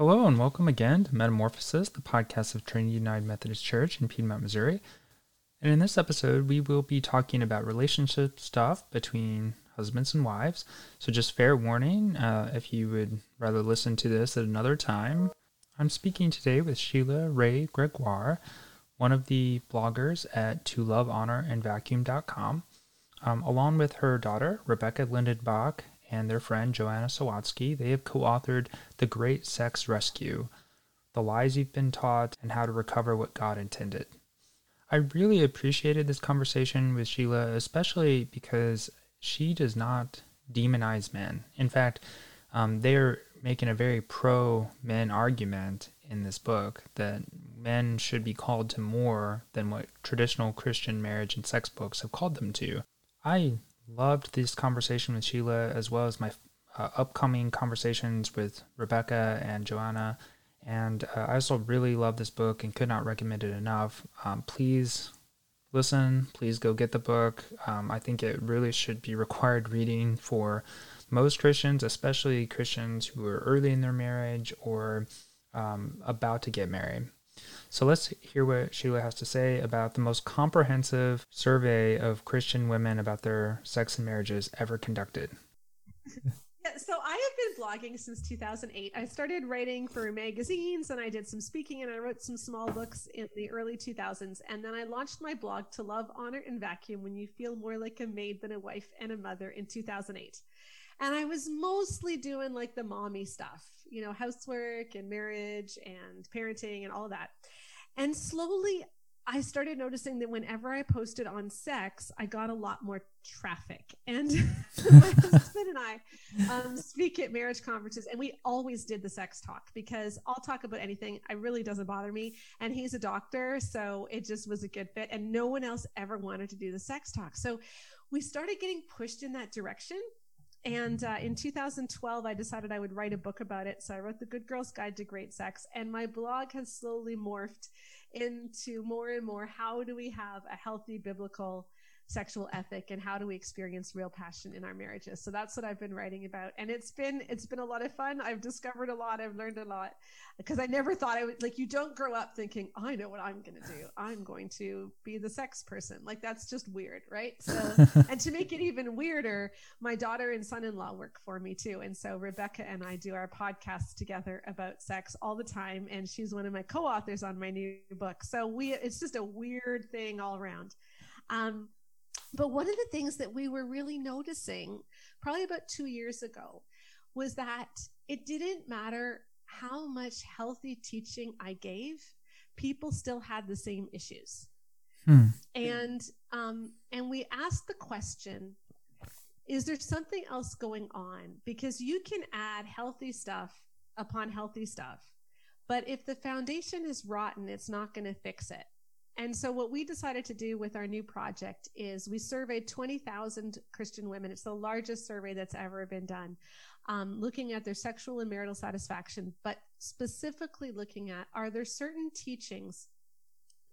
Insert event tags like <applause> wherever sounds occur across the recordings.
Hello and welcome again to Metamorphosis, the podcast of Trinity United Methodist Church in Piedmont, Missouri. And in this episode, we will be talking about relationship stuff between husbands and wives. So, just fair warning uh, if you would rather listen to this at another time. I'm speaking today with Sheila Wray Gregoire, one of the bloggers at To Love, Honor, and Vacuum.com, um, along with her daughter, Rebecca Lindenbach, and their friend Joanna Sawatsky, they have co authored The Great Sex Rescue The Lies You've Been Taught and How to Recover What God Intended. I really appreciated this conversation with Sheila, especially because she does not demonize men. In fact, um, they're making a very pro men argument in this book that men should be called to more than what traditional Christian marriage and sex books have called them to. I loved this conversation with Sheila as well as my uh, upcoming conversations with Rebecca and Joanna. And uh, I also really love this book and could not recommend it enough. Um, please listen. Please go get the book. Um, I think it really should be required reading for most Christians, especially Christians who are early in their marriage or um, about to get married. So let's hear what Sheila has to say about the most comprehensive survey of Christian women about their sex and marriages ever conducted. <laughs> Yeah, so I have been blogging since 2008. I started writing for magazines and I did some speaking and I wrote some small books in the early 2000s. And then I launched my blog to love, honor, and vacuum when you feel more like a maid than a wife and a mother in 2008. And I was mostly doing like the mommy stuff, you know, housework and marriage and parenting and all that. And slowly I started noticing that whenever I posted on sex, I got a lot more traffic. And <laughs> my husband and I um, speak at marriage conferences, and we always did the sex talk because I'll talk about anything. It really doesn't bother me. And he's a doctor, so it just was a good fit. And no one else ever wanted to do the sex talk. So we started getting pushed in that direction. And uh, in 2012, I decided I would write a book about it. So I wrote The Good Girl's Guide to Great Sex, and my blog has slowly morphed into more and more how do we have a healthy biblical sexual ethic and how do we experience real passion in our marriages. So that's what i've been writing about. And it's been it's been a lot of fun. I've discovered a lot. I've learned a lot. Because i never thought i would like you don't grow up thinking i know what i'm going to do. I'm going to be the sex person. Like that's just weird right? So <laughs> and to make it even weirder my daughter and son-in-law work for me too. And so rebecca and i do our podcasts together about sex all the time. And she's one of my co-authors on my new book. So we it's just a weird thing all around. Um, but one of the things that we were really noticing, probably about two years ago, was that it didn't matter how much healthy teaching I gave, people still had the same issues. Hmm. And um, and we asked the question: Is there something else going on? Because you can add healthy stuff upon healthy stuff, but if the foundation is rotten, it's not going to fix it. And so, what we decided to do with our new project is we surveyed 20,000 Christian women. It's the largest survey that's ever been done, um, looking at their sexual and marital satisfaction, but specifically looking at are there certain teachings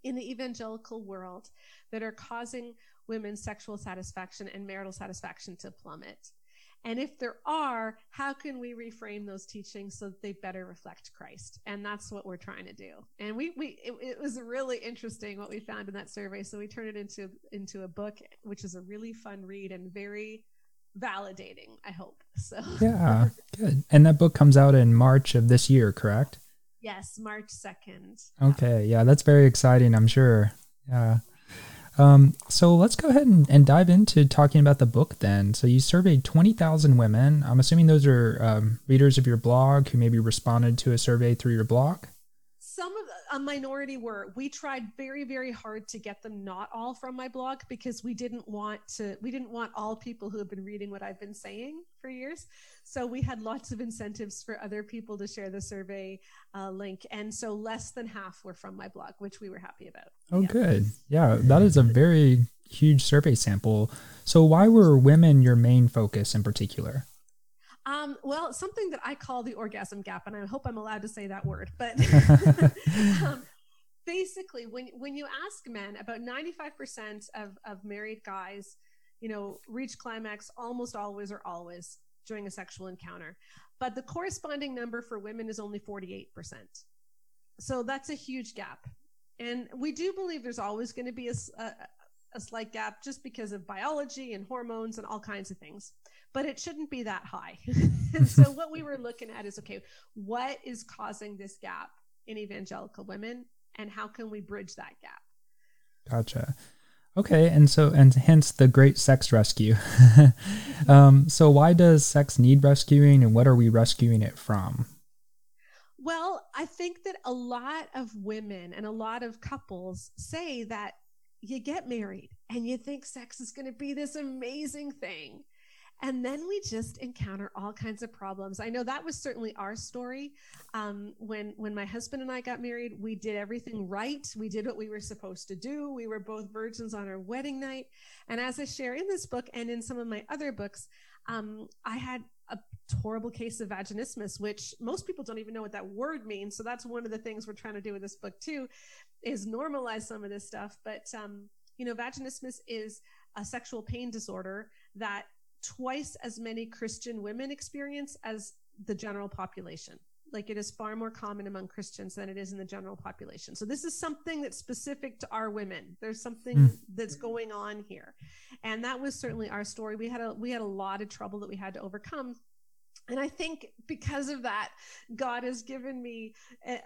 in the evangelical world that are causing women's sexual satisfaction and marital satisfaction to plummet? And if there are, how can we reframe those teachings so that they better reflect Christ? And that's what we're trying to do. And we, we it, it, was really interesting what we found in that survey. So we turned it into into a book, which is a really fun read and very validating, I hope. So <laughs> Yeah, good. And that book comes out in March of this year, correct? Yes, March 2nd. Okay, yeah, that's very exciting, I'm sure. Yeah. Um, so let's go ahead and, and, dive into talking about the book then. So you surveyed 20,000 women. I'm assuming those are um, readers of your blog who maybe responded to a survey through your blog a minority were. We tried very, very hard to get them not all from my blog because we didn't want to, we didn't want all people who have been reading what I've been saying for years. So we had lots of incentives for other people to share the survey uh, link. And so less than half were from my blog, which we were happy about. Oh, yeah. good. Yeah, that is a very huge survey sample. So why were women your main focus in particular? Um, well, something that I call the orgasm gap, and I hope I'm allowed to say that word, but <laughs> um, basically, when when you ask men, about 95% of of married guys, you know, reach climax almost always or always during a sexual encounter. But the corresponding number for women is only 48%. So that's a huge gap. And we do believe there's always going to be a, a, a slight gap just because of biology and hormones and all kinds of things but it shouldn't be that high. and <laughs> <laughs> so what we were looking at is okay, what is causing this gap in evangelical women and how can we bridge that gap? Gotcha. Okay, and so and hence the great sex rescue. <laughs> um, so why does sex need rescuing, and what are we rescuing it from? Well, I think that a lot of women and a lot of couples say that you get married and you think sex is going to be this amazing thing. And then we just encounter all kinds of problems. I know that was certainly our story. Um, when when my husband and I got married, we did everything right. We did what we were supposed to do. We were both virgins on our wedding night. And as I share in this book and in some of my other books, um, I had a horrible case of vaginismus, which most people don't even know what that word means. So that's one of the things we're trying to do with this book too, is normalize some of this stuff. But um, you know, vaginismus is a sexual pain disorder that twice as many Christian women experience as the general population. Like it is far more common among Christians than it is in the general population. So this is something that's specific to our women. There's something mm. that's going on here. And that was certainly our story. We had a we had a lot of trouble that we had to overcome. And I think because of that, God has given me uh,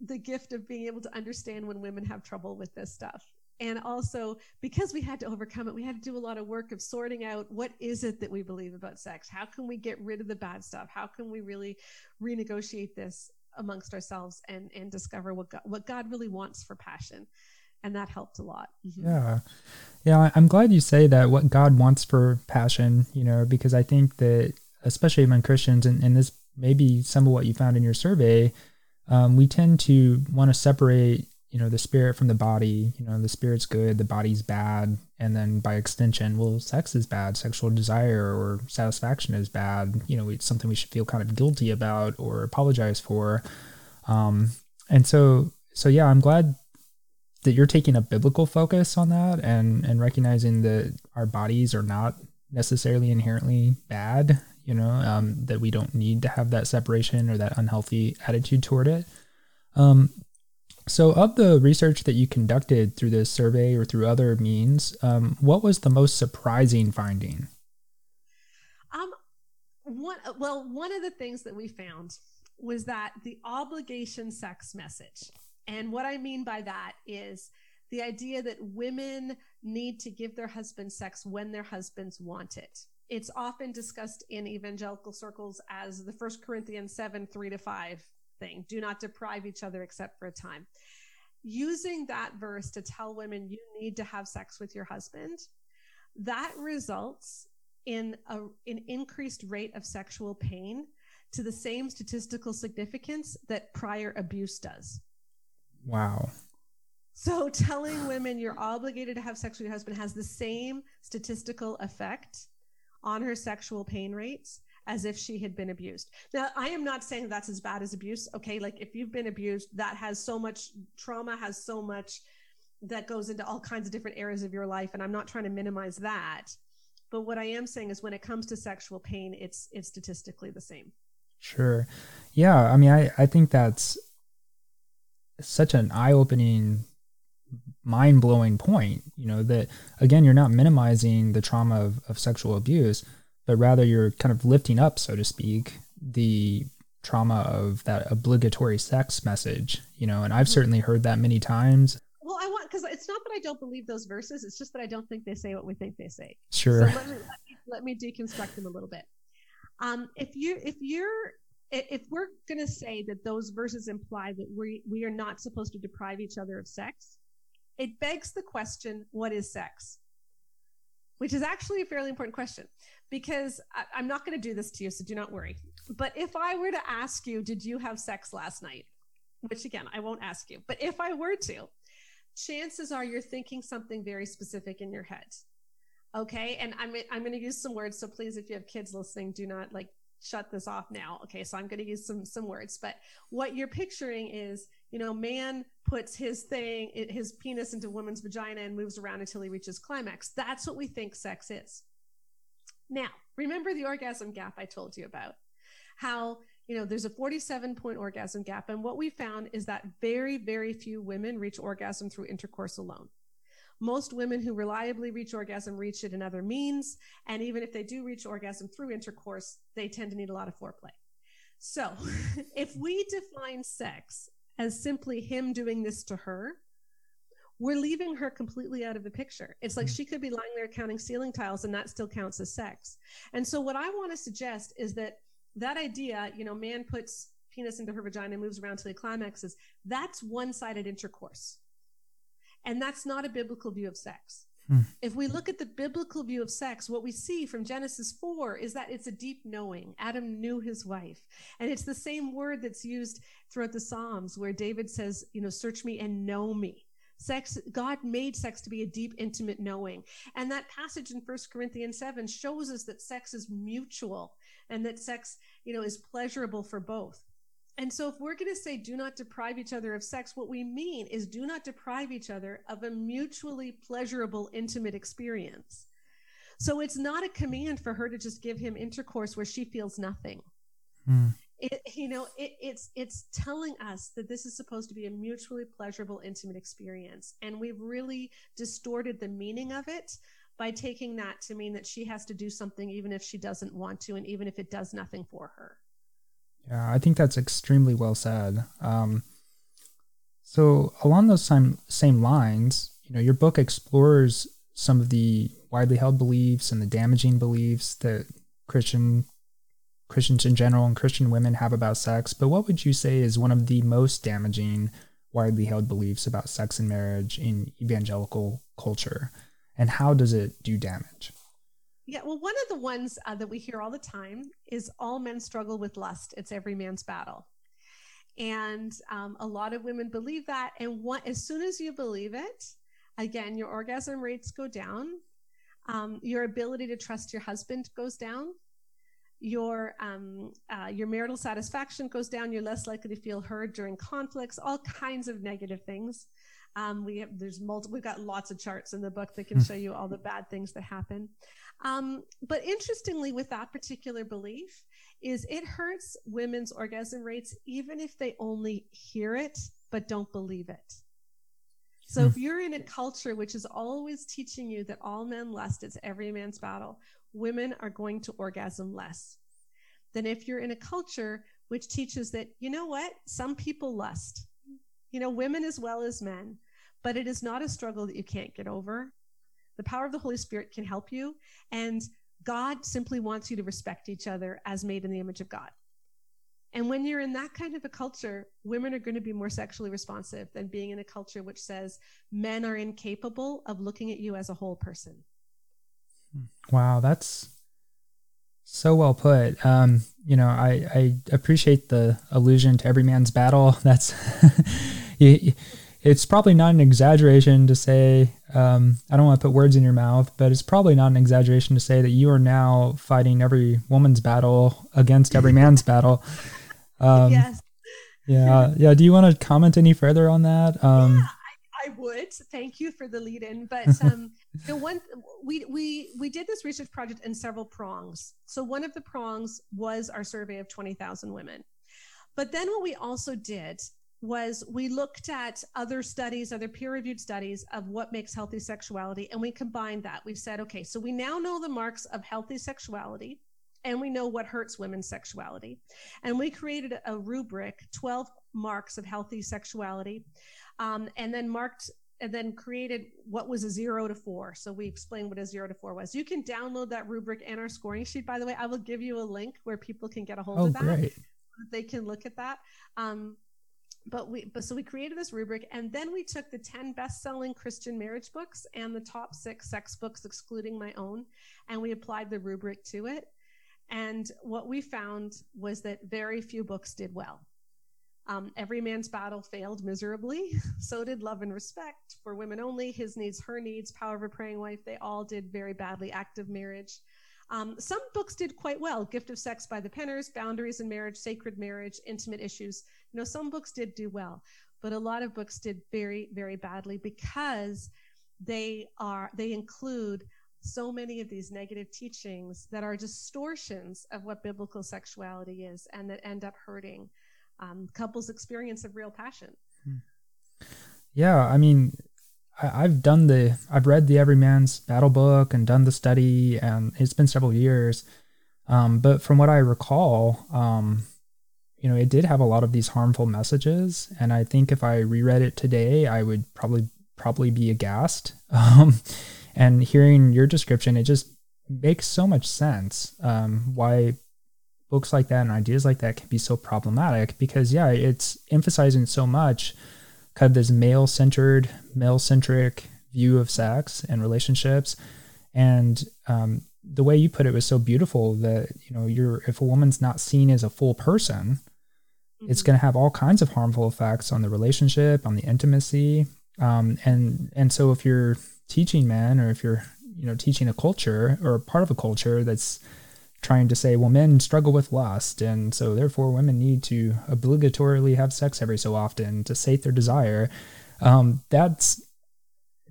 the gift of being able to understand when women have trouble with this stuff and also because we had to overcome it we had to do a lot of work of sorting out what is it that we believe about sex? How can we get rid of the bad stuff? How can we really renegotiate this amongst ourselves and and discover what god, what god really wants for passion? And that helped a lot. Mm-hmm. yeah. Yeah i'm glad you say that what god wants for passion you know because i think that especially among christians and, and this may be some of what you found in your survey um, we tend to want to separate you know the spirit from the body you know the spirit's good the body's bad and then by extension well sex is bad sexual desire or satisfaction is bad you know it's something we should feel kind of guilty about or apologize for. Um and so so yeah i'm glad that you're taking a biblical focus on that and and recognizing that our bodies are not necessarily inherently bad you know um, that we don't need to have that separation or that unhealthy attitude toward it. Um, so, of the research that you conducted through this survey or through other means, um, what was the most surprising finding? Um, one well, one of the things that we found was that the obligation sex message, and what I mean by that is the idea that women need to give their husbands sex when their husbands want it. It's often discussed in evangelical circles as the First Corinthians 7 3 to 5 thing do not deprive each other except for a time. Using that verse to tell women you need to have sex with your husband, that results in a, an increased rate of sexual pain to the same statistical significance that prior abuse does. Wow. So telling women you're obligated to have sex with your husband has the same statistical effect on her sexual pain rates as if she had been abused. Now, I am not saying that's as bad as abuse. Okay. Like if you've been abused, that has so much trauma, has so much that goes into all kinds of different areas of your life. And I'm not trying to minimize that. But what I am saying is when it comes to sexual pain, it's it's statistically the same. Sure. Yeah. I mean, I, I think that's such an eye opening mind blowing point, you know, that again, you're not minimizing the trauma of, of sexual abuse, but rather you're kind of lifting up, so to speak, the trauma of that obligatory sex message, you know, and I've mm-hmm. certainly heard that many times. Well, I want because it's not that I don't believe those verses; it's just that I don't think they say what we think they say. Sure. So let me, let me, let me deconstruct them a little bit. Um, if you if you're if we're going to say that those verses imply that we we are not supposed to deprive each other of sex, it begs the question: What is sex? Which is actually a fairly important question because I, am not going to do this to you, so do not worry. But if I were to ask you, did you have sex last night? Which again, I won't ask you. But if I were to, chances are you're thinking something very specific in your head. Okay. And I'm, I'm going to use some words. So please, if you have kids listening, do not like shut this off now. Okay. So I'm going to use some, some words, but what you're picturing is, you know, man puts his thing, his penis into woman's vagina and moves around until he reaches climax. That's what we think sex is. Now, remember the orgasm gap I told you about? How, you know, there's a 47 point orgasm gap. And what we found is that very, very few women reach orgasm through intercourse alone. Most women who reliably reach orgasm reach it in other means. And even if they do reach orgasm through intercourse, they tend to need a lot of foreplay. So <laughs> if we define sex as simply him doing this to her, we're leaving her completely out of the picture. It's like mm-hmm. she could be lying there counting ceiling tiles and that still counts as sex. And so what I want to suggest is that that idea, you know, man puts penis into her vagina and moves around till he climaxes, that's one-sided intercourse. And that's not a biblical view of sex. Hmm. If we look at the biblical view of sex, what we see from Genesis 4 is that it's a deep knowing. Adam knew his wife. And it's the same word that's used throughout the Psalms where David says, you know, search me and know me. Sex, God made sex to be a deep, intimate knowing. And that passage in First Corinthians 7 shows us that sex is mutual and that sex, you know, is pleasurable for both. And so, if we're going to say do not deprive each other of sex, what we mean is do not deprive each other of a mutually pleasurable, intimate experience. So, it's not a command for her to just give him intercourse where she feels nothing. Mm. It, you know, it, it's it's telling us that this is supposed to be a mutually pleasurable, intimate experience, and we've really distorted the meaning of it by taking that to mean that she has to do something even if she doesn't want to, and even if it does nothing for her. Yeah, I think that's extremely well said. Um, so along those same same lines, you know, your book explores some of the widely held beliefs and the damaging beliefs that Christian Christians in general and Christian women have about sex. But what would you say is one of the most damaging, widely held beliefs about sex and marriage in evangelical culture, and how does it do damage? Yeah, well, one of the ones uh, that we hear all the time is all men struggle with lust. It's every man's battle. And um, a lot of women believe that. And what, as soon as you believe it, again, your orgasm rates go down. Um, your ability to trust your husband goes down. Your um, uh, your marital satisfaction goes down. You're less likely to feel heard during conflicts. All kinds of negative things. Um, we have there's multiple. We've got lots of charts in the book that can hmm. show you all the bad things that happen. Um, but interestingly, with that particular belief, is it hurts women's orgasm rates even if they only hear it but don't believe it. So if hmm. you're in a culture which is always teaching you that all men lust, it's every man's battle, women are going to orgasm less than if you're in a culture which teaches that, you know what, some people lust, you know, women as well as men, but it is not a struggle that you can't get over. The power of the Holy Spirit can help you. And God simply wants you to respect each other as made in the image of God. And when you're in that kind of a culture, women are going to be more sexually responsive than being in a culture which says men are incapable of looking at you as a whole person. Wow, that's so well put. Um, you know, I, I appreciate the allusion to every man's battle. <laughs> That's <laughs> you, it's probably not an exaggeration to say, um, I don't want to put words in your mouth, but it's probably not an exaggeration to say that you are now fighting every woman's battle against every <laughs> man's battle. Um, yes. Yeah. Yeah. Do you want to comment any further on that? Um, yeah, I, I, would. Thank you for the lead in. But <laughs> um, know, one we we we did this research project in several prongs. So one of the prongs was our survey of twenty thousand women. But then what we also did was we looked at other studies, other peer reviewed studies of what makes healthy sexuality, and we combined that. We said, okay, so we now know the marks of healthy sexuality and we know what hurts women's sexuality. And we created a rubric, 12 marks of healthy sexuality, um, and then marked and then created what was a zero to four. So we explained what a zero to four was. You can download that rubric and our scoring sheet. By the way, I will give you a link where people can get a hold oh, of that. Great. They can look at that. Um, but we but so we created this rubric and then we took the 10 best-selling christian marriage books and the top six sex books excluding my own and we applied the rubric to it. And what we found was that very few books did well. Um, every man's battle failed miserably. <laughs> So did love and respect for women only his needs her needs power of a praying wife. They all did very badly. Active marriage um, some books did quite well gift of sex by the penners boundaries in marriage sacred marriage intimate issues you know, some books did do well, but a lot of books did very, very badly because they are they include so many of these negative teachings that are distortions of what biblical sexuality is and that end up hurting um, couples' experience of real passion. Yeah, I mean, I, have done the, I've read the Everyman's Battle book and done the study, and it's been several years. Um, but from what I recall, um, you know, it did have a lot of these harmful messages, and I think if I reread it today, I would probably probably be aghast. <laughs> Um, and hearing your description, it just makes so much sense um, why books like that and ideas like that can be so problematic because yeah, it's emphasizing so much kind of this male centered, male centric view of sex and relationships. And um, the way you put it was so beautiful that, you know, you're, if a woman's not seen as a full person, mm-hmm. it's going to have all kinds of harmful effects on the relationship, on the intimacy. Um, and, and so if you're teaching men or if you're, you know, teaching a culture or part of a culture that's trying to say, well, men struggle with lust, and so therefore women need to obligatorily have sex every so often to sate their desire. Um, that's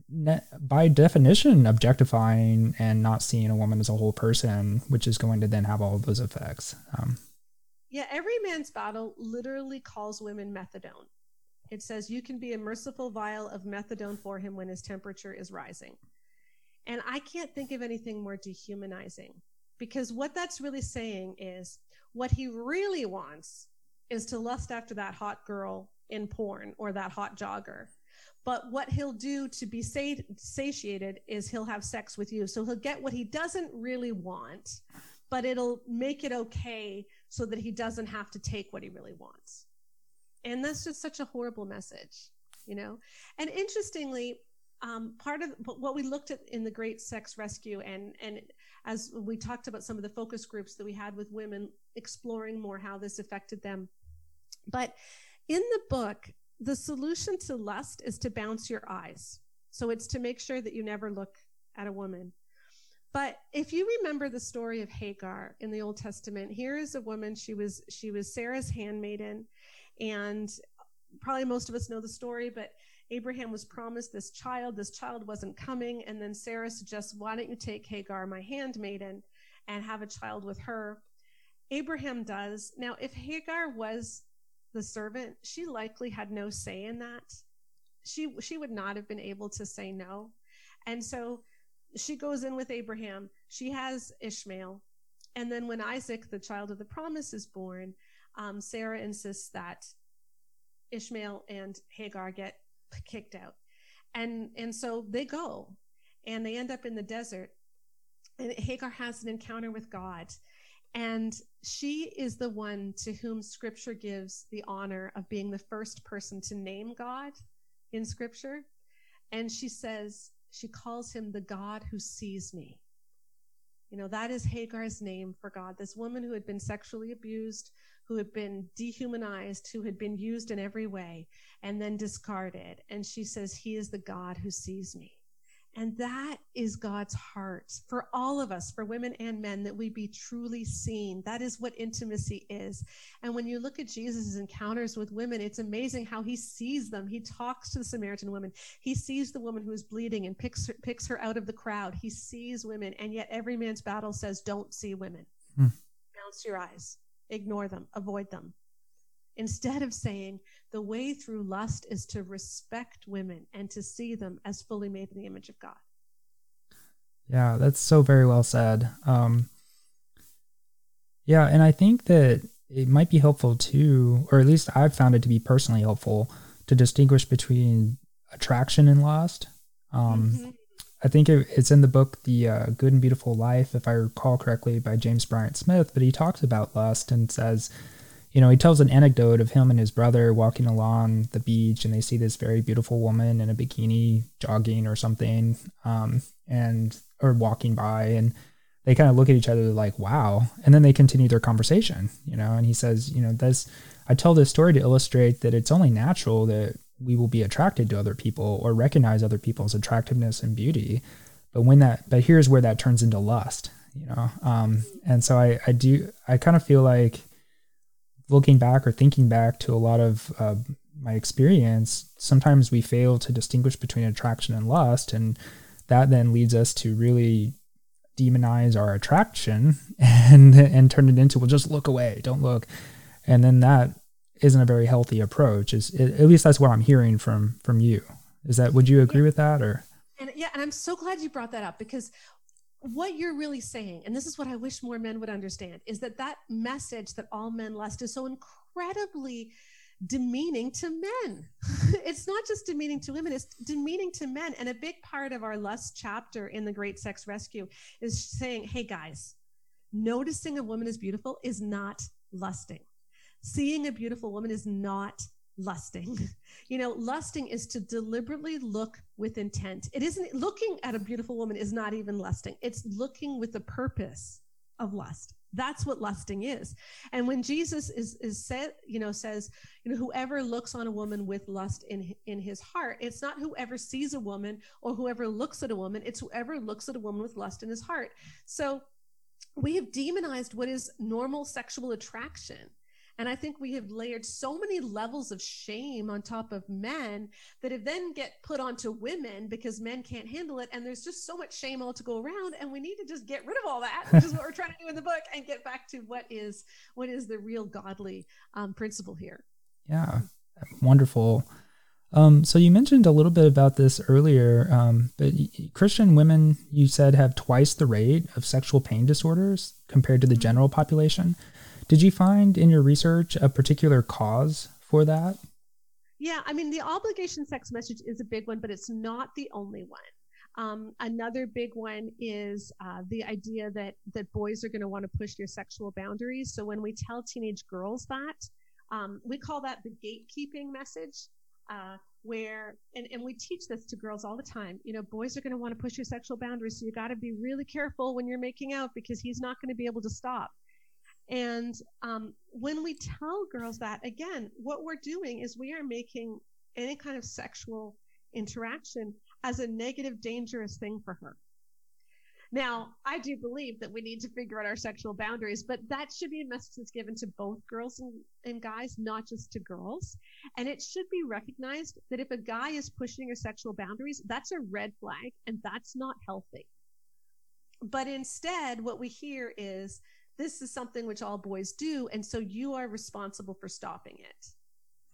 by definition objectifying and not seeing a woman as a whole person, which is going to then have all of those effects. Um, yeah, Everyman's battle literally calls women methadone. It says you can be a merciful vial of methadone for him when his temperature is rising. And I can't think of anything more dehumanizing because what that's really saying is what he really wants is to lust after that hot girl in porn or that hot jogger. But what he'll do to be sati- satiated is he'll have sex with you. So he'll get what he doesn't really want, but it'll make it okay so that he doesn't have to take what he really wants. And that's just such a horrible message, you know? And interestingly, um, part of what we looked at in the Great Sex Rescue and, and as we talked about some of the focus groups that we had with women exploring more how this affected them. But in the book, the solution to lust is to bounce your eyes. So it's to make sure that you never look at a woman. But if you remember the story of Hagar in the Old Testament, here is a woman, she was she was Sarah's handmaiden and probably most of us know the story, but Abraham was promised this child. This child wasn't coming. And then Sarah suggests, Why don't you take Hagar, my handmaiden, and have a child with her? Abraham does. Now, if Hagar was the servant, she likely had no say in that. She, she would not have been able to say no. And so she goes in with Abraham. She has Ishmael. And then when Isaac, the child of the promise, is born, um, Sarah insists that Ishmael and Hagar get kicked out. And and so they go and they end up in the desert. And Hagar has an encounter with God. And she is the one to whom scripture gives the honor of being the first person to name God in scripture. And she says, she calls him the God who sees me. You know, that is Hagar's name for God. This woman who had been sexually abused, who had been dehumanized, who had been used in every way and then discarded. And she says, He is the God who sees me. And that is God's heart for all of us, for women and men, that we be truly seen. That is what intimacy is. And when you look at Jesus' encounters with women, it's amazing how he sees them. He talks to the Samaritan woman. He sees the woman who is bleeding and picks her, picks her out of the crowd. He sees women. And yet every man's Battle says, don't see women. Hmm. Bounce your eyes ignore them, avoid them. Instead of saying the way through lust is to respect women and to see them as fully made in the image of God. Yeah, that's so very well said. Um, yeah, and I think that it might be helpful too, or at least I've found it to be personally helpful to distinguish between attraction and lust. Um, mm-hmm. I think it, it's in the book The uh, Good and Beautiful Life, if I recall correctly, by James Bryan Smith. But he talks about lust and says, you know, he tells an anecdote of him and his brother walking along the beach, and they see this very beautiful woman in a bikini jogging or something, um, and or walking by, and they kind of look at each other like, "Wow!" And then they continue their conversation, you know. And he says, you know, this I tell this story to illustrate that it's only natural that we will be attracted to other people or recognize other people's attractiveness and beauty. But when that, but here's where that turns into lust, you know? Um, and so I, I do, I kind of feel like looking back or thinking back to a lot of uh, my experience, sometimes we fail to distinguish between attraction and lust. And that then leads us to really demonize our attraction <laughs> and and turn it into well just look away don't look and then that isn't a very healthy approach is at least that's what i'm hearing from from you is that would you agree yeah. with that or and yeah and i'm so glad you brought that up because what you're really saying and this is what i wish more men would understand is that that message that all men lust is so incredibly demeaning to men. <laughs> it's not just demeaning to women, it's demeaning to men. And a big part of our lust chapter in the Great Sex Rescue is saying, hey guys, noticing a woman is beautiful is not lusting. Seeing a beautiful woman is not lusting. <laughs> You know, lusting is to deliberately look with intent. It isn't looking at a beautiful woman is not even lusting. It's looking with the purpose of lust. That's what lusting is. And when Jesus is is said, you know, says, you know, whoever looks on a woman with lust in in his heart, it's not whoever sees a woman or whoever looks at a woman, it's whoever looks at a woman with lust in his heart. So we have demonized what is normal sexual attraction and I think we have layered so many levels of shame on top of men that have then get put onto women because men can't handle it. And there's just so much shame all to go around. And we need to just get rid of all that, which is what we're trying to do in the book, and get back to what is what is the real godly um, principle here. Yeah, wonderful. Um, so you mentioned a little bit about this earlier, um, but Christian women, you said, have twice the rate of sexual pain disorders compared to the mm-hmm. general population. Did you find in your research a particular cause for that? Yeah, I mean, the obligation sex message is a big one, but it's not the only one. Um, another big one is uh, the idea that that boys are going to want to push your sexual boundaries. So when we tell teenage girls that, um, we call that the gatekeeping message. Uh, where and, and we teach this to girls all the time you know boys are going to want to push your sexual boundaries so you got to be really careful when you're making out because he's not going to be able to stop and um, when we tell girls that, again, what we're doing is we are making any kind of sexual interaction as a negative, dangerous thing for her. Now, I do believe that we need to figure out our sexual boundaries, but that should be a message that's given to both girls and, and guys, not just to girls. And it should be recognized that if a guy is pushing your sexual boundaries, that's a red flag and that's not healthy. But instead, what we hear is this is something which all boys do and so you are responsible for stopping it.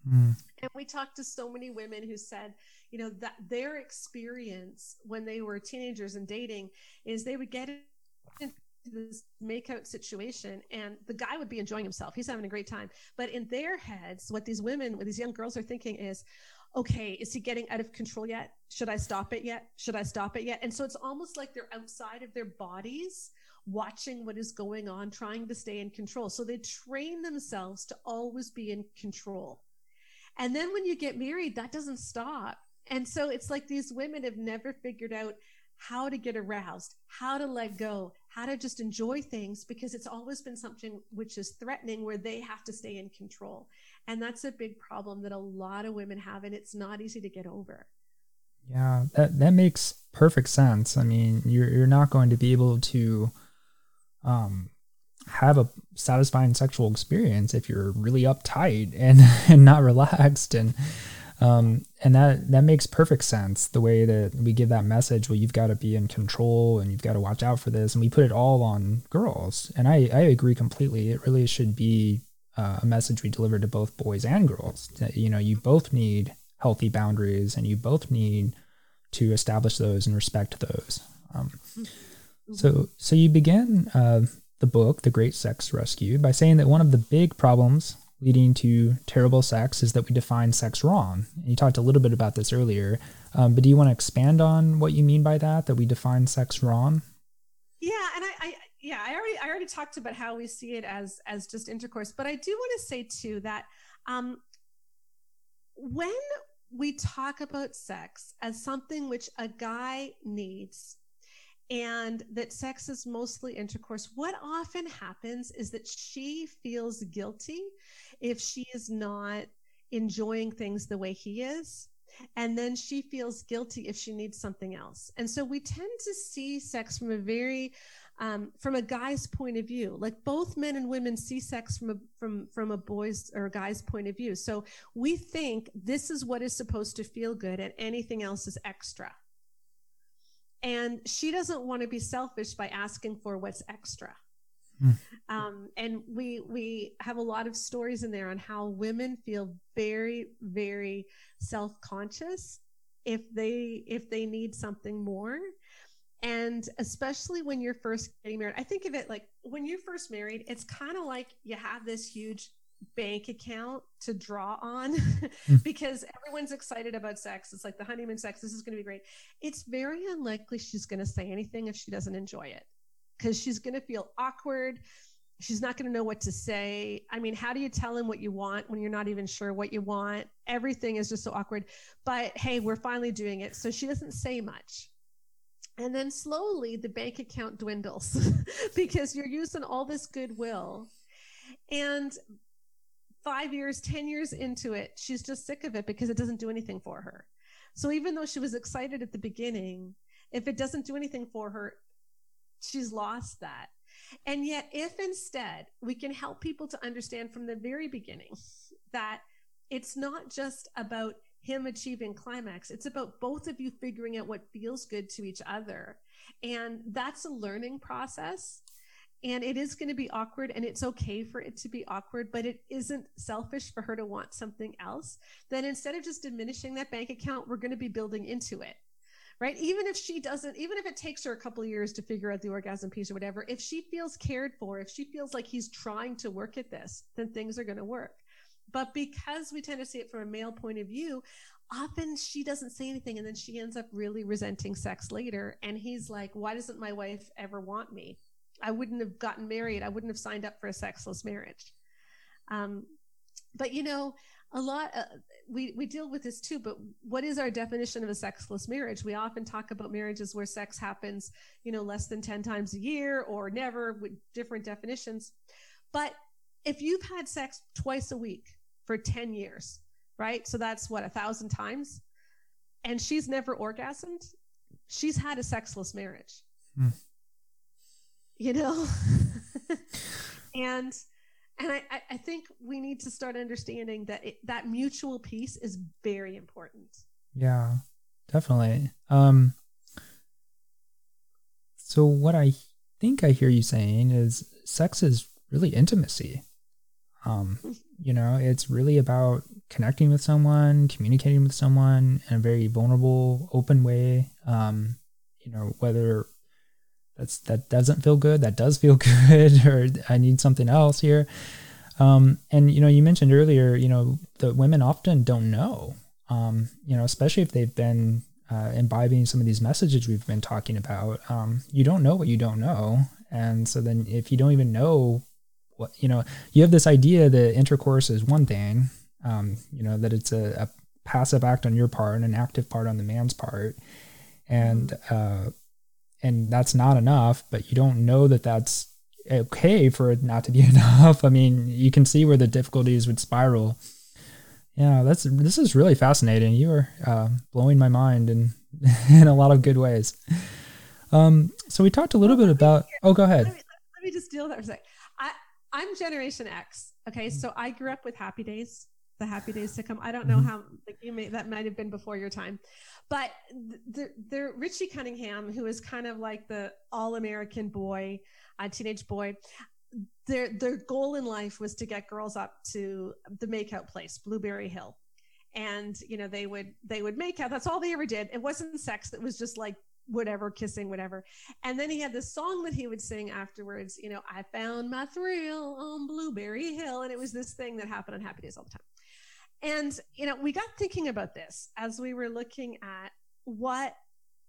Mm. and we talked to so many women who said you know that their experience when they were teenagers and dating is they would get into this makeout situation and the guy would be enjoying himself. He's having a great time. But in their heads what these women what these young girls are thinking is okay is he getting out of control yet? Should i stop it yet? Should i stop it yet? And so it's almost like they're outside of their bodies watching what is going on, trying to stay in control. So they train themselves to always be in control. And then when you get married, that doesn't stop. And so it's like these women have never figured out how to get aroused, how to let go, how to just enjoy things because it's always been something which is threatening where they have to stay in control. And that's a big problem that a lot of women have, and it's not easy to get over. Yeah, that, that makes perfect sense. I mean, you're, you're not going to be able to um, have a satisfying sexual experience if you're really uptight and, <laughs> and not relaxed. And um, and that that makes perfect sense the way that we give that message well you've got to be in control and you've got to watch out for this. And we put it all on girls. And i, I agree completely. It really should be uh, a message we deliver to both boys and girls. That, you know you both need healthy boundaries and you both need to establish those and respect those. Um, so, so you begin uh, the book, The Great Sex Rescue, by saying that one of the big problems leading to terrible sex is that we define sex wrong. And you talked a little bit about this earlier, um, but do you want to expand on what you mean by that? That we define sex wrong? Yeah, and I, I yeah, I already I already talked about how we see it as as just intercourse, but I do want to say too that um, when we talk about sex as something which a guy needs and that sex is mostly intercourse, what often happens is that she feels guilty if she is not enjoying things the way he is. And then she feels guilty if she needs something else. And so we tend to see sex from a very um, from a guy's point of view. Like both men and women see sex from a from from a boy's or a guy's point of view. So we think this is what is supposed to feel good, and anything else is extra. And she doesn't want to be selfish by asking for what's extra. Hmm. Um, and we we have a lot of stories in there on how women feel very very self conscious if they if they need something more and especially when you're first getting married i think of it like when you're first married it's kind of like you have this huge bank account to draw on <laughs> hmm. because everyone's excited about sex. It's like the honeymoon sex this is going to be great. It's very unlikely she's going to say anything if she doesn't enjoy it because she's going to feel awkward. She's not going to know what to say. I mean how do you tell him what you want when you're not even sure what you want? Everything is just so awkward. But hey we're finally doing it. So she doesn't say much. And then slowly the bank account dwindles <laughs> because you're using all this goodwill. And five years, 10 years into it, she's just sick of it because it doesn't do anything for her. So even though she was excited at the beginning, if it doesn't do anything for her, she's lost that. And yet, if instead we can help people to understand from the very beginning that it's not just about him achieving climax. It's about both of you figuring out what feels good to each other. And that's a learning process. And it is going to be awkward, and it's okay for it to be awkward, but it isn't selfish for her to want something else. Then instead of just diminishing that bank account, we're going to be building into it right? Even if she doesn't, even if it takes her a couple years to figure out the orgasm piece or whatever, if she feels cared for, if she feels like he's trying to work at this, then things are going to work. But because we tend to see it from a male point of view, often she doesn't say anything and then she ends up really resenting sex later. And he's like, Why doesn't my wife ever want me? I wouldn't have gotten married. I wouldn't have signed up for a sexless marriage. Um, but you know, a lot uh, we we deal with this too but what is our definition of a sexless marriage we often talk about marriages where sex happens you know less than 10 times a year or never with different definitions but if you've had sex twice a week for 10 years, right? So that's what, a thousand times? And she's never orgasmed. She's had a sexless marriage. Mm. You know? <laughs> and and I, I think we need to start understanding that it, that mutual piece is very important. Yeah, definitely. Um, so what I think I hear you saying is sex is really intimacy. Um, you know, it's really about connecting with someone, communicating with someone in a very vulnerable, open way. Um, you know, whether that's that doesn't feel good, that does feel <laughs> good, or I need something else here. Um, and you know, you mentioned earlier, you know, the women often don't know. Um, you know, especially if they've been uh, imbibing some of these messages we've been talking about. Um, you don't know what you don't know, and so then if you don't even know what you know you have this idea that intercourse is one thing um, you know that it's a, a, passive act on your part and an active part on the man's part and mm-hmm. uh, and that's not enough but you don't know that that's okay for it not to be <laughs> enough. I mean you can see where the difficulties would spiral. Yeah that's this is really fascinating. You are uh, blowing my mind in <laughs> in a lot of good ways. Um, so we talked a little bit about oh go ahead. Let me, let me just deal with that for a second I'm Generation X. Okay, so I grew up with Happy Days, the Happy Days to come. I don't know mm-hmm. how like you may that might have been before your time, but the the Richie Cunningham, who is kind of like the all American boy, a teenage boy. Their their goal in life was to get girls up to the makeout place, Blueberry Hill, and you know they would they would make out. That's all they ever did. It wasn't sex. It was just like whatever, kissing, whatever. And then he had this song that he would sing afterwards, you know, I found my thrill on Blueberry Hill. And it was this thing that happened on Happy Days all the time. And, you know, we got thinking about this as we were looking at what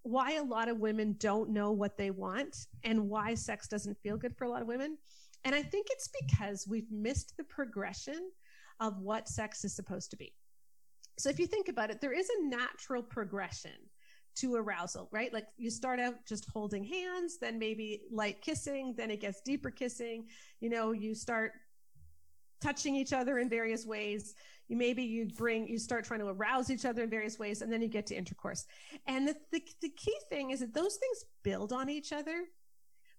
why a lot of women don't know what they want and why sex doesn't feel good for a lot of women. And I think it's because we've missed the progression of what sex is supposed to be. So if you think about it, there is a natural progression to arousal, right? Like you start out just holding hands, then maybe light kissing, then it gets deeper kissing. You know, you start touching each other in various ways. You maybe you bring you start trying to arouse each other in various ways, and then you get to intercourse. And the, the, the key thing is that those things build on each other.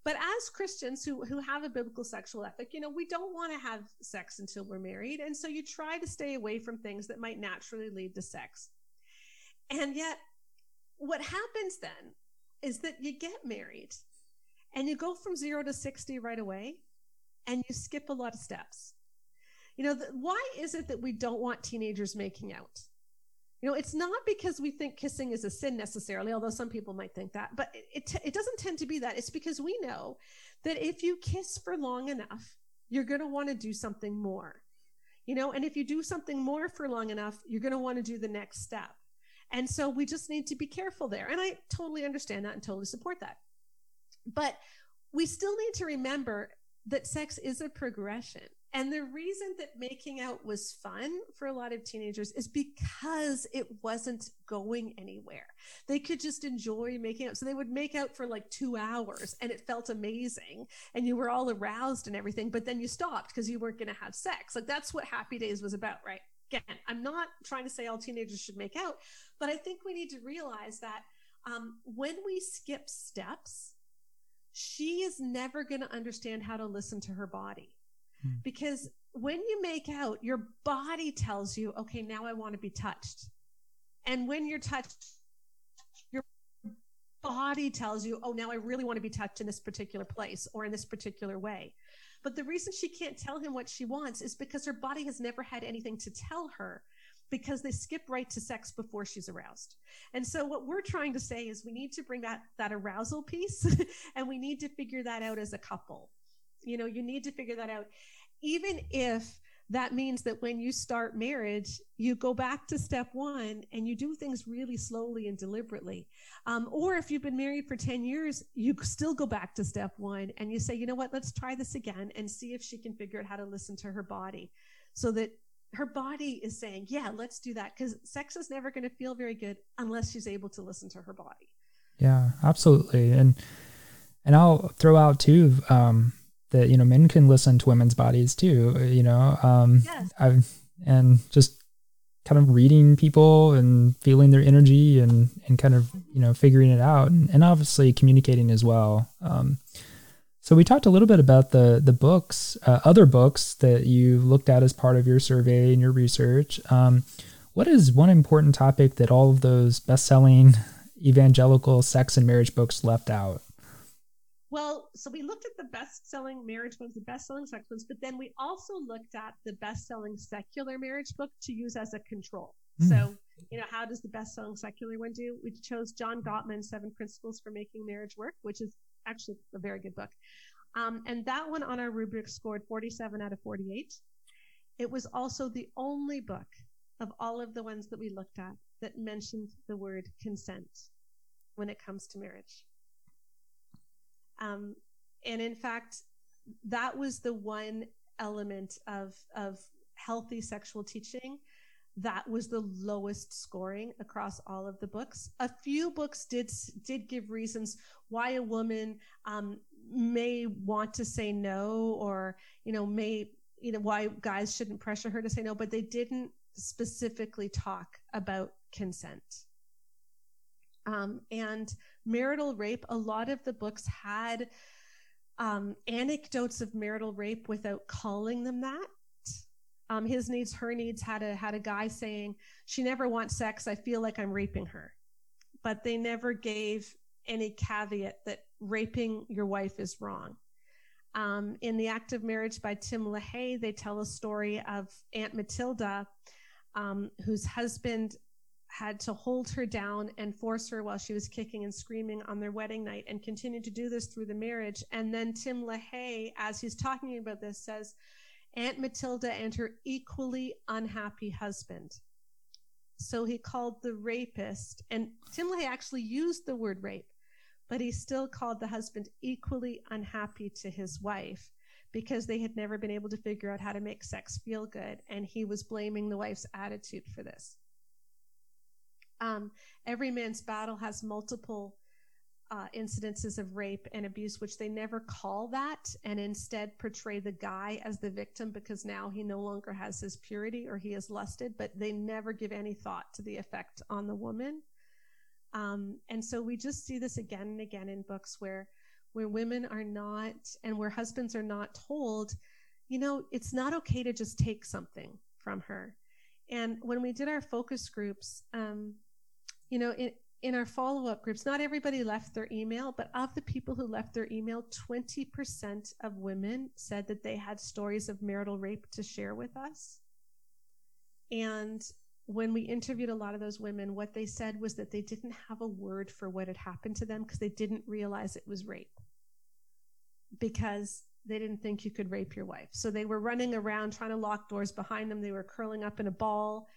But as Christians who who have a biblical sexual ethic, you know, we don't want to have sex until we're married, and so you try to stay away from things that might naturally lead to sex. And yet what happens then is that you get married and you go from zero to 60 right away and you skip a lot of steps. You know, the, why is it that we don't want teenagers making out? You know, it's not because we think kissing is a sin necessarily, although some people might think that, but it, it, it doesn't tend to be that. It's because we know that if you kiss for long enough, you're going to want to do something more. You know, and if you do something more for long enough, you're going to want to do the next step. And so we just need to be careful there. And I totally understand that and totally support that. But we still need to remember that sex is a progression. And the reason that making out was fun for a lot of teenagers is because it wasn't going anywhere. They could just enjoy making out. So they would make out for like two hours and it felt amazing and you were all aroused and everything, but then you stopped because you weren't going to have sex. Like that's what Happy Days was about, right? Again, I'm not trying to say all teenagers should make out, but I think we need to realize that um, when we skip steps, she is never going to understand how to listen to her body Hmm. Because when you make out, your body tells you, okay, now I want to be touched. And when you're touched, your body tells you, oh, now I really want to be touched in this particular place or in this particular way. But the reason she can't tell him what she wants is because her body has never had anything to tell her because they skip right to sex before she's aroused. And so what we're trying to say is we need to bring that that arousal piece <laughs> and we need to figure that out as a couple. You know, you need to figure that out. Even if that means that when you start marriage, you go back to step one and you do things really slowly and deliberately. Um, or if you've been married for 10 years, you still go back to step one and you say, you know what, let's try this again and see if she can figure out how to listen to her body so that her body is saying, yeah, let's do that. Because sex is never going to feel very good unless she's able to listen to her body. Yeah, absolutely. And, and I'll throw out too, um, that you know men can listen to women's bodies too you know um. I've, and just kind of reading people and feeling their energy and and kind of you know figuring it out and, and obviously communicating as well um. So we talked a little bit about the the books uh, other books that you looked at as part of your survey and your research um. What is one important topic that all of those best-selling evangelical sex and marriage books left out well, so we looked at the best selling marriage ones, the best selling sex ones, but then we also looked at the best selling secular marriage book to use as a control. Mm. So, you know, how does the best selling secular one do? We chose John Gottman's Seven Principles for Making Marriage Work, which is actually a very good book. Um, and that one on our rubric scored 47 out of 48. It was also the only book of all of the ones that we looked at that mentioned the word consent when it comes to marriage. Um, and in fact, that was the one element of, of healthy sexual teaching that was the lowest scoring across all of the books. A few books did did give reasons why a woman um, may want to say no, or you know may you know why guys shouldn't pressure her to say no, but they didn't specifically talk about consent. Um, and marital rape, a lot of the books had um, anecdotes of marital rape without calling them that. Um, his needs, her needs had a had a guy saying she never wants sex. I feel like I'm raping her, but they never gave any caveat that raping your wife is wrong. Um, in the Act of Marriage by Tim LaHaye, they tell a story of Aunt Matilda, um, whose husband had to hold her down and force her while she was kicking and screaming on their wedding night and continued to do this through the marriage. And then Tim LaHaye, as he's talking about this, says, Aunt Matilda and her equally unhappy husband. So he called the rapist, and Tim LaHaye actually used the word rape, but he still called the husband equally unhappy to his wife because they had never been able to figure out how to make sex feel good. And he was blaming the wife's attitude for this. Um, every man's battle has multiple uh, incidences of rape and abuse, which they never call that, and instead portray the guy as the victim because now he no longer has his purity or he is lusted, but they never give any thought to the effect on the woman. Um, and so we just see this again and again in books where where women are not and where husbands are not told, you know, it's not okay to just take something from her. And when we did our focus groups, um, you know, it, in our follow up groups, not everybody left their email, but of the people who left their email, 20% of women said that they had stories of marital rape to share with us. And when we interviewed a lot of those women, what they said was that they didn't have a word for what had happened to them because they didn't realize it was rape. Because they didn't think you could rape your wife. So they were running around trying to lock doors behind them. They were curling up in a ball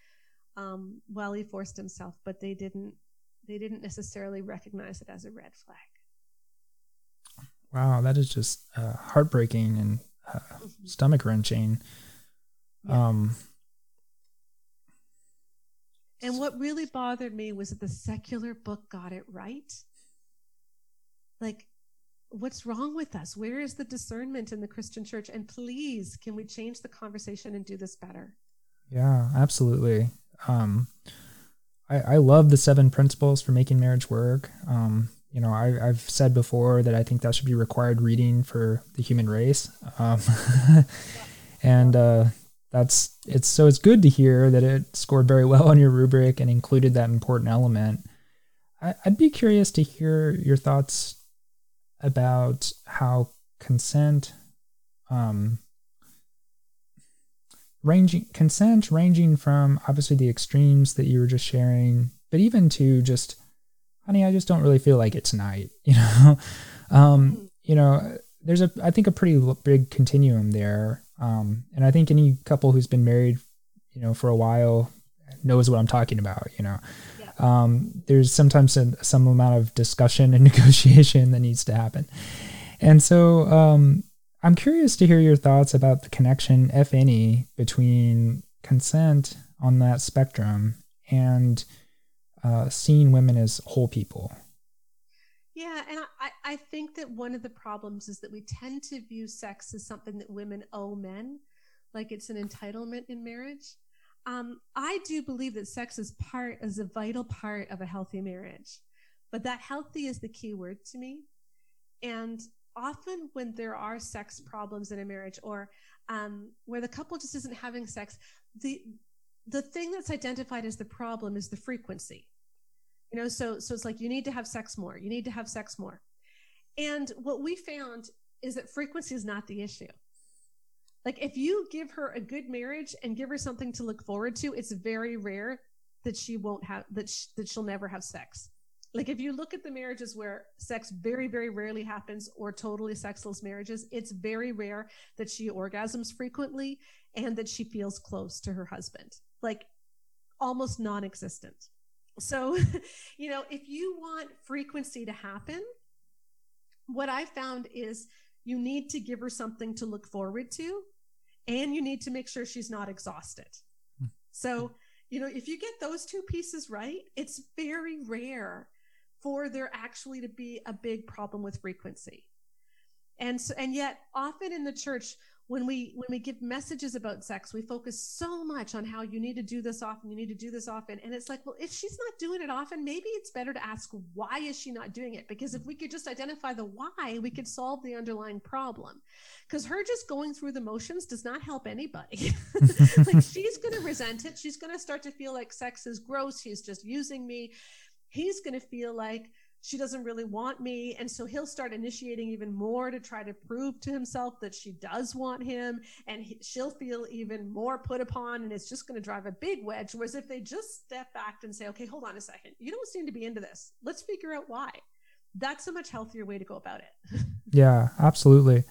um, while he forced himself, but they didn't they didn't necessarily recognize it as a red flag. Wow, that is just uh, heartbreaking and uh, mm-hmm. stomach wrenching. Yeah. Um, and what really bothered me was that the secular book got it right. Like, what's wrong with us? Where is the discernment in the Christian church? And please, can we change the conversation and do this better? Yeah, absolutely. Um, I, I love the seven principles for making marriage work. Um, you know, I, have said before that I think that should be required reading for the human race. Um, <laughs> and uh, that's it's so it's good to hear that it scored very well on your rubric and included that important element. I, I'd be curious to hear your thoughts about how consent um, ranging consent ranging from obviously the extremes that you were just sharing but even to just honey i just don't really feel like it tonight <laughs> you know um, you know there's a i think a pretty big continuum there um, and I think any couple who's been married, you know, for a while knows what I'm talking about. You know, yeah. um, there's sometimes a, some amount of discussion and <laughs> negotiation that needs to happen. And so um, I'm curious to hear your thoughts about the connection, if any, between consent on that spectrum and uh, seeing women as whole people. Yeah, and I, I think that one of the problems is that we tend to view sex as something that women owe men, like it's an entitlement in marriage. Um, I do believe that sex is part is a vital part of a healthy marriage, but that healthy is the key word to me. And often when there are sex problems in a marriage or um, where the couple just isn't having sex, the the thing that's identified as the problem is the frequency. You know so so it's like you need to have sex more you need to have sex more. And what we found is that frequency is not the issue. Like if you give her a good marriage and give her something to look forward to it's very rare that she won't have that sh- that she'll never have sex like if you look at the marriages where sex very very rarely happens or totally sexless marriages it's very rare that she orgasms frequently and that she feels close to her husband like almost non-existent so, <laughs> you know, if you want frequency to happen, what I found is you need to give her something to look forward to, and you need to make sure she's not exhausted. Hmm. So, you know, if you get those two pieces right, it's very rare for there actually to be a big problem with frequency. And so, and yet often in the church when we when we give messages about sex we focus so much on how you need to do this often you need to do this often. And it's like well if she's not doing it often maybe it's better to ask why is she not doing it? Because if we could just identify the why we could solve the underlying problem. Because her just going through the motions does not help anybody. <laughs> Like she's to resent it. She's to start to feel like sex is gross. He's just using me he's going to feel like she doesn't really want me. And so he'll start initiating even more to try to prove to himself that she does want him. And he, she'll feel even more put upon. And it's just going to drive a big wedge. Whereas if they just step back and say, okay, hold on a second, you don't seem to be into this. Let's figure out why. That's a much healthier way to go about it. <laughs> yeah, absolutely.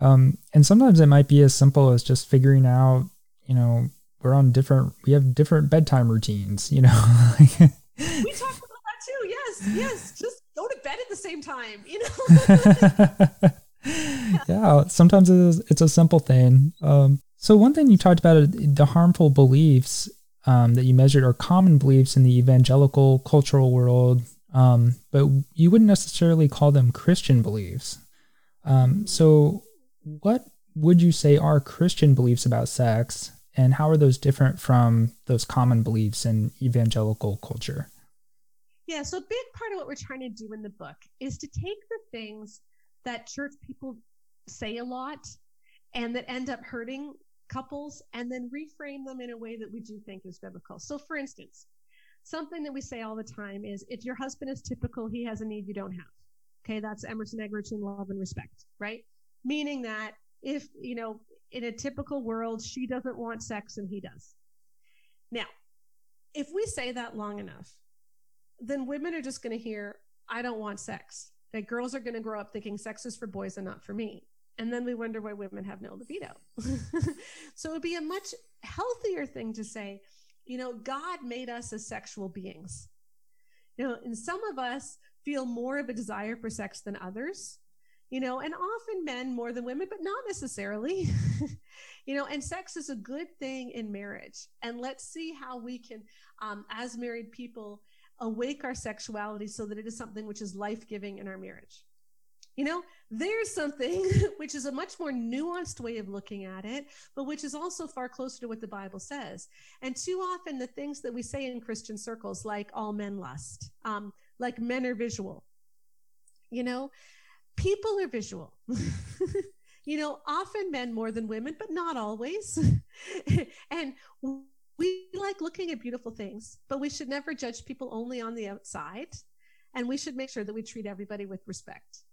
Um, and sometimes it might be as simple as just figuring out, you know, we're on different, we have different bedtime routines, you know. <laughs> we talk too. Yes. Just go to bed at the same time. You know. <laughs> yeah. Sometimes it is, it's a simple thing. Um, so one thing you talked about the harmful beliefs um, that you measured are common beliefs in the evangelical cultural world, um, but you wouldn't necessarily call them Christian beliefs. Um, so, what would you say are Christian beliefs about sex, and how are those different from those common beliefs in evangelical culture? Yeah, so a big part of what we're trying to do in the book is to take the things that church people say a lot and that end up hurting couples and then reframe them in a way that we do think is biblical. So, for instance, something that we say all the time is if your husband is typical, he has a need you don't have. Okay, that's Emerson Eggerichs love and respect, right? Meaning that if, you know, in a typical world, she doesn't want sex and he does. Now, if we say that long enough, then women are just going to hear, I don't want sex. That girls are going to grow up thinking sex is for boys and not for me. And then we wonder why women have no libido. <laughs> so it would be a much healthier thing to say, you know, God made us as sexual beings. You know, and some of us feel more of a desire for sex than others, you know, and often men more than women, but not necessarily, <laughs> you know, and sex is a good thing in marriage. And let's see how we can, um, as married people, awake our sexuality so that it is something which is life giving in our marriage. You know, there's something <laughs> which is a much more nuanced way of looking at it, but which is also far closer to what the Bible says. And too often, the things that we say in Christian circles, like all men lust, um, like men are visual, you know, people are visual. <laughs> you know, often men more than women, but not always. <laughs> and we like looking at beautiful things, but we should never judge people only on the outside. And we should make sure that we treat everybody with respect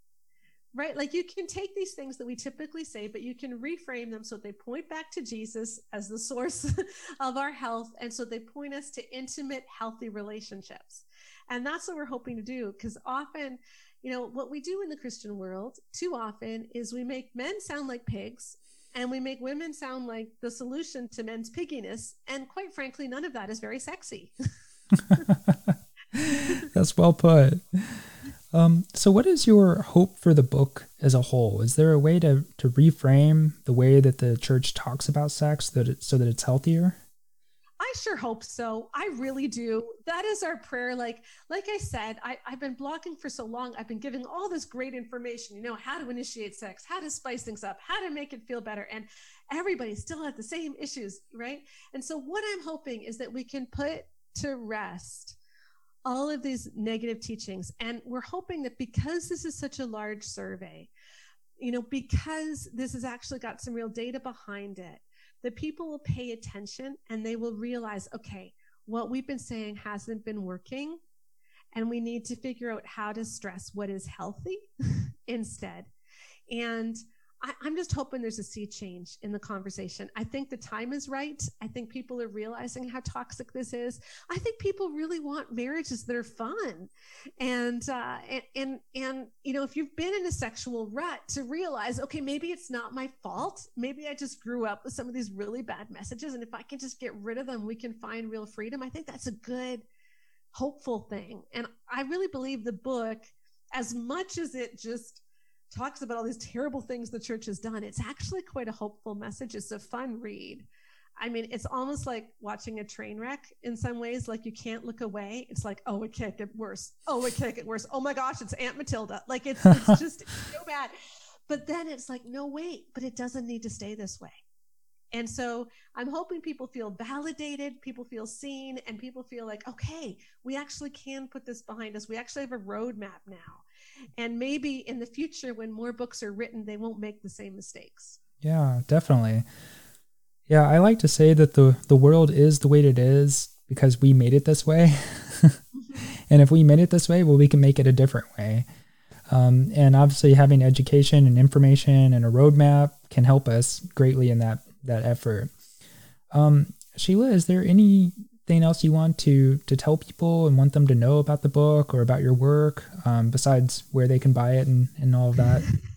right? Like you can take these things that we typically say, but you can reframe them so they point back to Jesus as the source <laughs> of our health. And so they point us to intimate, healthy relationships. And that's what we're hoping to do because often, you know, what we do in the Christian world too often is we make men sound like pigs and we make women sound like the solution to men's pigginess. And quite frankly, none of that is very sexy. <laughs> That's well put. Um, so, what is your hope for the book as a whole? Is there a way to, to reframe the way that the church talks about sex that it, so that it's healthier? I sure hope so. I really do. That is our prayer. Like, like I said, I, I've been blogging for so long. I've been giving all this great information, you know, how to initiate sex, how to spice things up, how to make it feel better. And everybody still has the same issues, right? And so what I'm hoping is that we can put to rest all of these negative teachings. And we're hoping that because this is such a large survey, you know, because this has actually got some real data behind it, that people will pay attention and they will realize, okay, what we've been saying hasn't been working. And we need to figure out how to stress what is healthy <laughs> instead. And I, am just hoping there's a sea change in the conversation. I think the time is right. I think people are realizing how toxic this is. I think people really want marriages that are fun, and uh, and and and you know, if you've been in a sexual rut, to realize, okay, maybe it's not my fault. Maybe I just grew up with some of these really bad messages, and if I can just get rid of them, we can find real freedom. I think that's a good, hopeful thing. And I really believe the book, as much as it just talks about all these terrible things the church has done. It's actually quite a hopeful message. It's a fun read. I mean, it's almost like watching a train wreck in some ways. Like you can't look away. It's like, oh, it can't get worse. Oh, it can't get worse. Oh my gosh, it's Aunt Matilda. Like it's, it's <laughs> just so bad. But then it's like, no, wait, but it doesn't need to stay this way. And so I'm hoping people feel validated, people feel seen, and people feel like, okay, we actually can put this behind us. We actually have a roadmap now and maybe in the future when more books are written they won't make the same mistakes. Yeah definitely. Yeah i like to say that the the world is the way it is because we made it this way. <laughs> And if we made it this way well we can make it a different way. Um, and obviously having education and information and a roadmap can help us greatly in that that effort. Um, sheila is there any anything else you want to to tell people and want them to know about the book or about your work um, besides where they can buy it and, and all of that <laughs>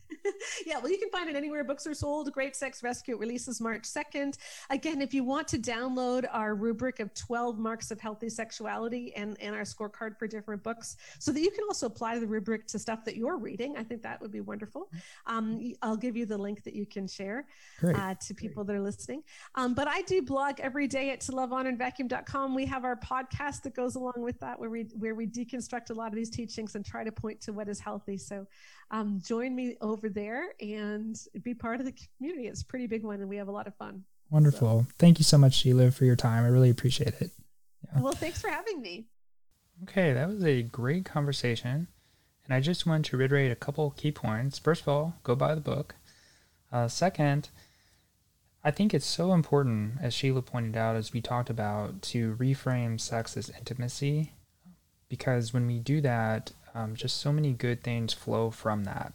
<laughs> yeah, well, you can find it anywhere books are sold. Great Sex Rescue releases March 2nd. Again, if you want to download our rubric of 12 marks of healthy sexuality and, and our scorecard for different books so that you can also apply the rubric to stuff that you're reading, I think that would be wonderful. Um, I'll give you the link that you can share uh, to people Great. that are listening. Um, but I do blog every day at ToLoveHonorandVacuum.com. We have our podcast that goes along with that where we, where we deconstruct a lot of these teachings and try to point to what is healthy. So um, join me over there and be part of the community. It's a pretty big one, and we have a lot of fun. Wonderful. So. Thank you so much, Sheila, for your time. I really appreciate it. Yeah. Well, thanks for having me. Okay, that was a great conversation. And I just want to reiterate a couple key points. First of all, go buy the book. Uh, second, I think it's so important, as Sheila pointed out, as we talked about, to reframe sex as intimacy, because when we do that, um, just so many good things flow from that.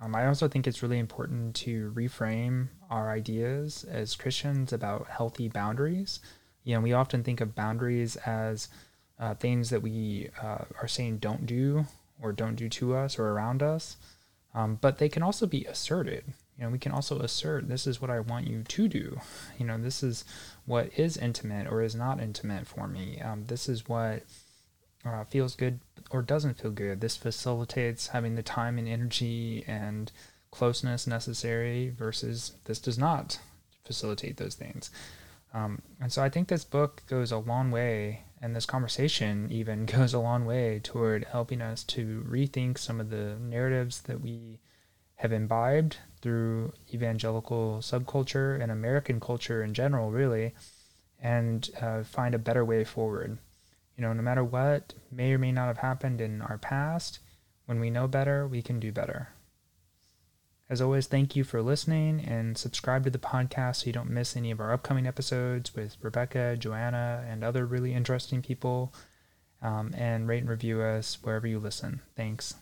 Um, I also think it's really important to reframe our ideas as Christians about healthy boundaries. You know, we often think of boundaries as uh, things that we uh, are saying don't do or don't do to us or around us, um, but they can also be asserted you know we can also assert this is what i want you to do you know this is what is intimate or is not intimate for me um, this is what uh, feels good or doesn't feel good this facilitates having the time and energy and closeness necessary versus this does not facilitate those things um, and so i think this book goes a long way and this conversation <laughs> even goes a long way toward helping us to rethink some of the narratives that we have imbibed through evangelical subculture and American culture in general, really, and uh, find a better way forward. You know, no matter what may or may not have happened in our past, when we know better, we can do better. As always, thank you for listening and subscribe to the podcast so you don't miss any of our upcoming episodes with Rebecca, Joanna, and other really interesting people. Um, and rate and review us wherever you listen. Thanks.